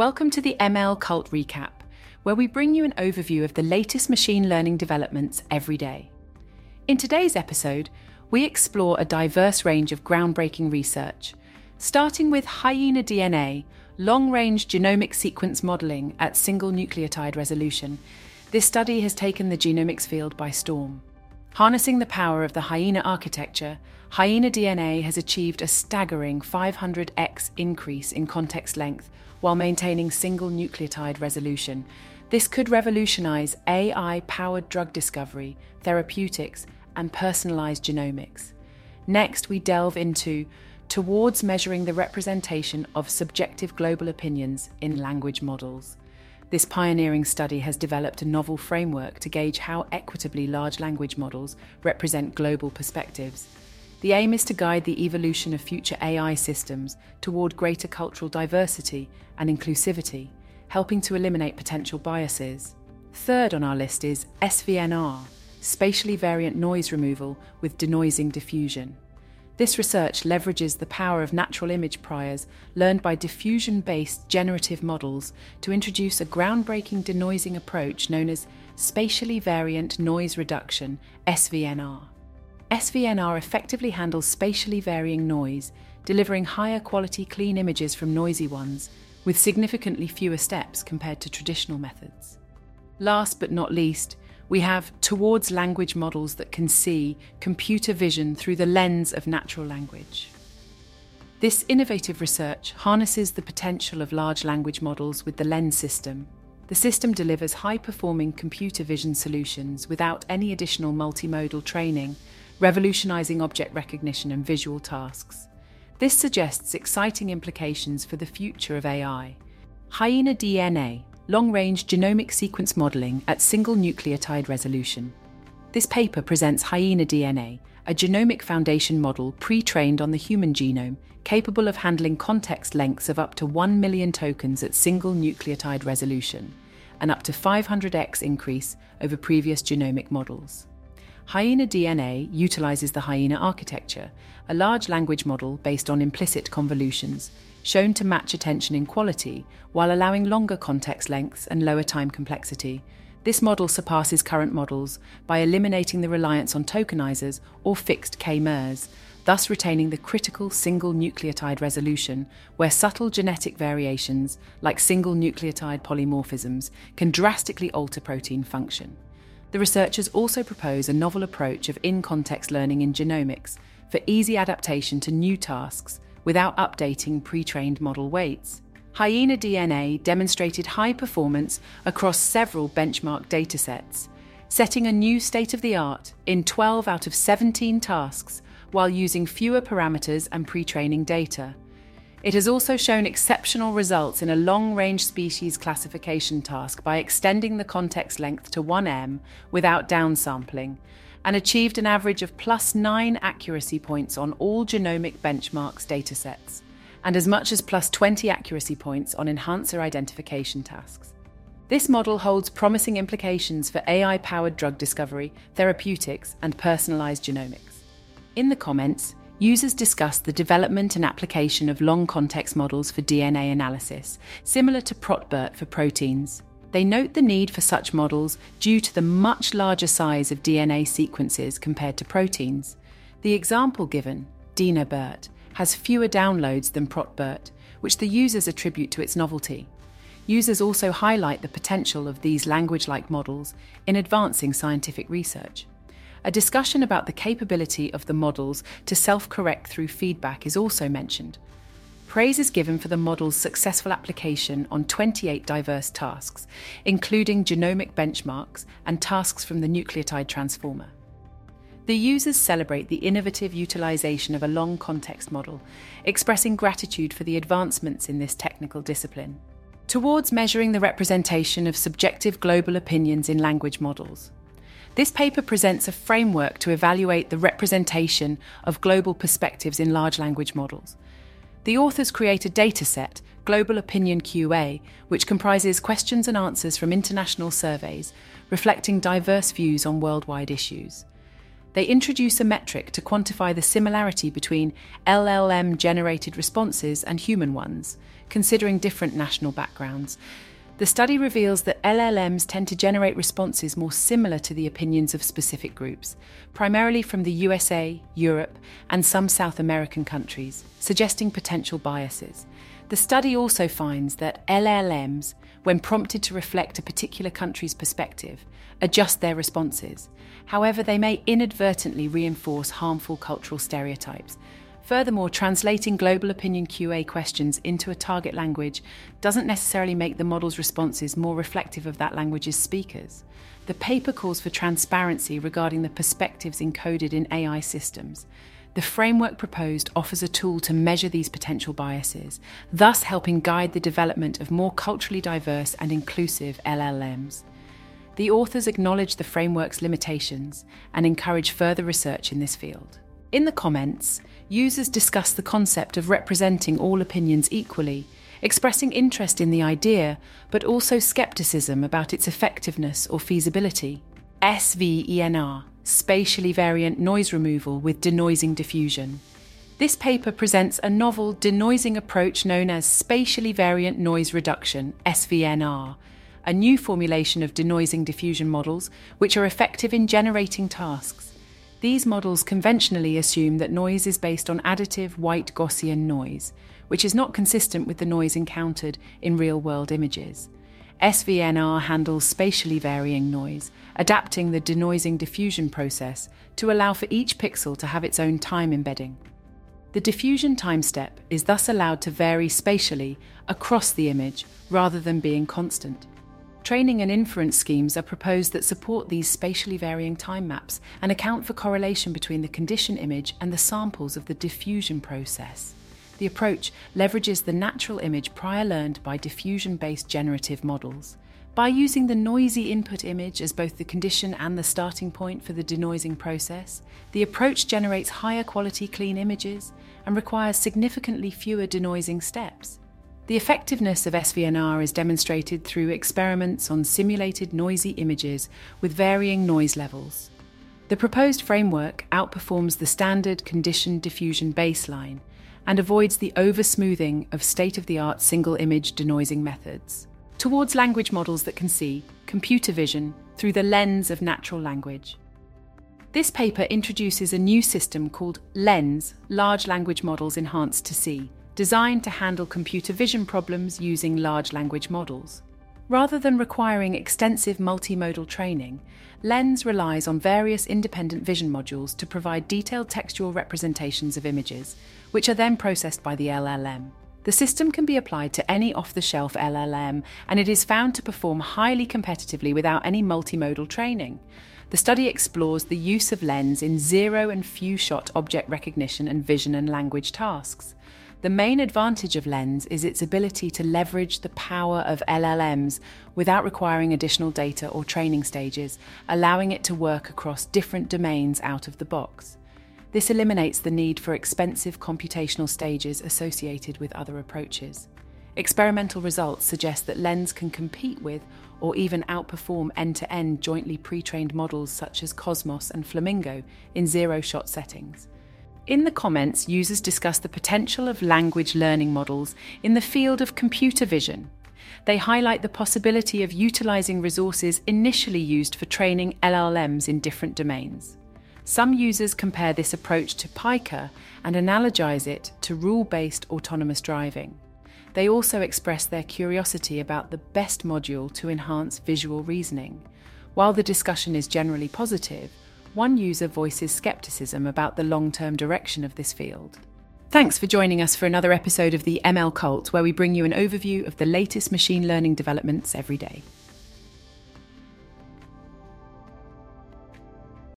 Welcome to the ML Cult Recap, where we bring you an overview of the latest machine learning developments every day. In today's episode, we explore a diverse range of groundbreaking research, starting with Hyena DNA, long range genomic sequence modelling at single nucleotide resolution. This study has taken the genomics field by storm. Harnessing the power of the Hyena architecture, Hyena DNA has achieved a staggering 500x increase in context length while maintaining single nucleotide resolution. This could revolutionize AI powered drug discovery, therapeutics, and personalized genomics. Next, we delve into towards measuring the representation of subjective global opinions in language models. This pioneering study has developed a novel framework to gauge how equitably large language models represent global perspectives. The aim is to guide the evolution of future AI systems toward greater cultural diversity and inclusivity, helping to eliminate potential biases. Third on our list is SVNR, spatially variant noise removal with denoising diffusion. This research leverages the power of natural image priors learned by diffusion based generative models to introduce a groundbreaking denoising approach known as spatially variant noise reduction, SVNR. SVNR effectively handles spatially varying noise, delivering higher quality clean images from noisy ones, with significantly fewer steps compared to traditional methods. Last but not least, we have towards language models that can see computer vision through the lens of natural language. This innovative research harnesses the potential of large language models with the lens system. The system delivers high performing computer vision solutions without any additional multimodal training, revolutionizing object recognition and visual tasks. This suggests exciting implications for the future of AI. Hyena DNA long range genomic sequence modelling at single nucleotide resolution. This paper presents Hyena DNA, a genomic foundation model pre trained on the human genome, capable of handling context lengths of up to 1 million tokens at single nucleotide resolution, an up to 500x increase over previous genomic models. Hyena DNA utilizes the Hyena architecture, a large language model based on implicit convolutions, shown to match attention in quality while allowing longer context lengths and lower time complexity. This model surpasses current models by eliminating the reliance on tokenizers or fixed k-mers, thus retaining the critical single nucleotide resolution where subtle genetic variations, like single nucleotide polymorphisms, can drastically alter protein function. The researchers also propose a novel approach of in context learning in genomics for easy adaptation to new tasks without updating pre trained model weights. Hyena DNA demonstrated high performance across several benchmark datasets, setting a new state of the art in 12 out of 17 tasks while using fewer parameters and pre training data. It has also shown exceptional results in a long range species classification task by extending the context length to 1M without downsampling, and achieved an average of plus 9 accuracy points on all genomic benchmarks datasets, and as much as plus 20 accuracy points on enhancer identification tasks. This model holds promising implications for AI powered drug discovery, therapeutics, and personalised genomics. In the comments, users discussed the development and application of long context models for DNA analysis, similar to ProtBERT for proteins. They note the need for such models due to the much larger size of DNA sequences compared to proteins. The example given, DNABERT, has fewer downloads than ProtBERT, which the users attribute to its novelty. Users also highlight the potential of these language like models in advancing scientific research. A discussion about the capability of the models to self correct through feedback is also mentioned. Praise is given for the model's successful application on 28 diverse tasks, including genomic benchmarks and tasks from the nucleotide transformer. The users celebrate the innovative utilization of a long context model, expressing gratitude for the advancements in this technical discipline. Towards measuring the representation of subjective global opinions in language models, this paper presents a framework to evaluate the representation of global perspectives in large language models. The authors create a dataset, Global Opinion QA, which comprises questions and answers from international surveys reflecting diverse views on worldwide issues. They introduce a metric to quantify the similarity between LLM generated responses and human ones, considering different national backgrounds. The study reveals that LLMs tend to generate responses more similar to the opinions of specific groups, primarily from the USA, Europe, and some South American countries, suggesting potential biases. The study also finds that LLMs, when prompted to reflect a particular country's perspective, adjust their responses. However, they may inadvertently reinforce harmful cultural stereotypes, Furthermore, translating global opinion QA questions into a target language doesn't necessarily make the model's responses more reflective of that language's speakers. The paper calls for transparency regarding the perspectives encoded in AI systems. The framework proposed offers a tool to measure these potential biases, thus helping guide the development of more culturally diverse and inclusive LLMs. The authors acknowledge the framework's limitations and encourage further research in this field. In the comments, users discuss the concept of representing all opinions equally, expressing interest in the idea, but also skepticism about its effectiveness or feasibility. SVNR, spatially variant noise removal with denoising diffusion. This paper presents a novel denoising approach known as spatially variant noise reduction, SVNR, a new formulation of denoising diffusion models which are effective in generating tasks. These models conventionally assume that noise is based on additive white Gaussian noise, which is not consistent with the noise encountered in real world images. SVNR handles spatially varying noise, adapting the denoising diffusion process to allow for each pixel to have its own time embedding. The diffusion time step is thus allowed to vary spatially across the image rather than being constant. Training and inference schemes are proposed that support these spatially varying time maps and account for correlation between the condition image and the samples of the diffusion process. The approach leverages the natural image prior learned by diffusion based generative models. By using the noisy input image as both the condition and the starting point for the denoising process, the approach generates higher quality clean images and requires significantly fewer denoising steps. The effectiveness of SVNR is demonstrated through experiments on simulated noisy images with varying noise levels. The proposed framework outperforms the standard conditioned diffusion baseline and avoids the over-smoothing of state-of-the-art single image denoising methods. Towards language models that can see computer vision through the lens of natural language. This paper introduces a new system called LENS, Large Language Models Enhanced to See, designed to handle computer vision problems using large language models. Rather than requiring extensive multimodal training, Lens relies on various independent vision modules to provide detailed textual representations of images, which are then processed by the LLM. The system can be applied to any off the shelf LLM, and it is found to perform highly competitively without any multimodal training. The study explores the use of Lens in zero and few shot object recognition and vision and language tasks. The main advantage of Lens is its ability to leverage the power of LLMs without requiring additional data or training stages, allowing it to work across different domains out of the box. This eliminates the need for expensive computational stages associated with other approaches. Experimental results suggest that Lens can compete with or even outperform end to end jointly pre trained models such as Kosmos and Flamingo in zero shot settings. In the comments, users discuss the potential of language learning models in the field of computer vision. They highlight the possibility of utilizing resources initially used for training LLMs in different domains. Some users compare this approach to PICa and analogize it to rule based autonomous driving. They also express their curiosity about the best module to enhance visual reasoning. While the discussion is generally positive, one user voices skepticism about the long term direction of this field. Thanks for joining us for another episode of the ML Cult, where we bring you an overview of the latest machine learning developments every day.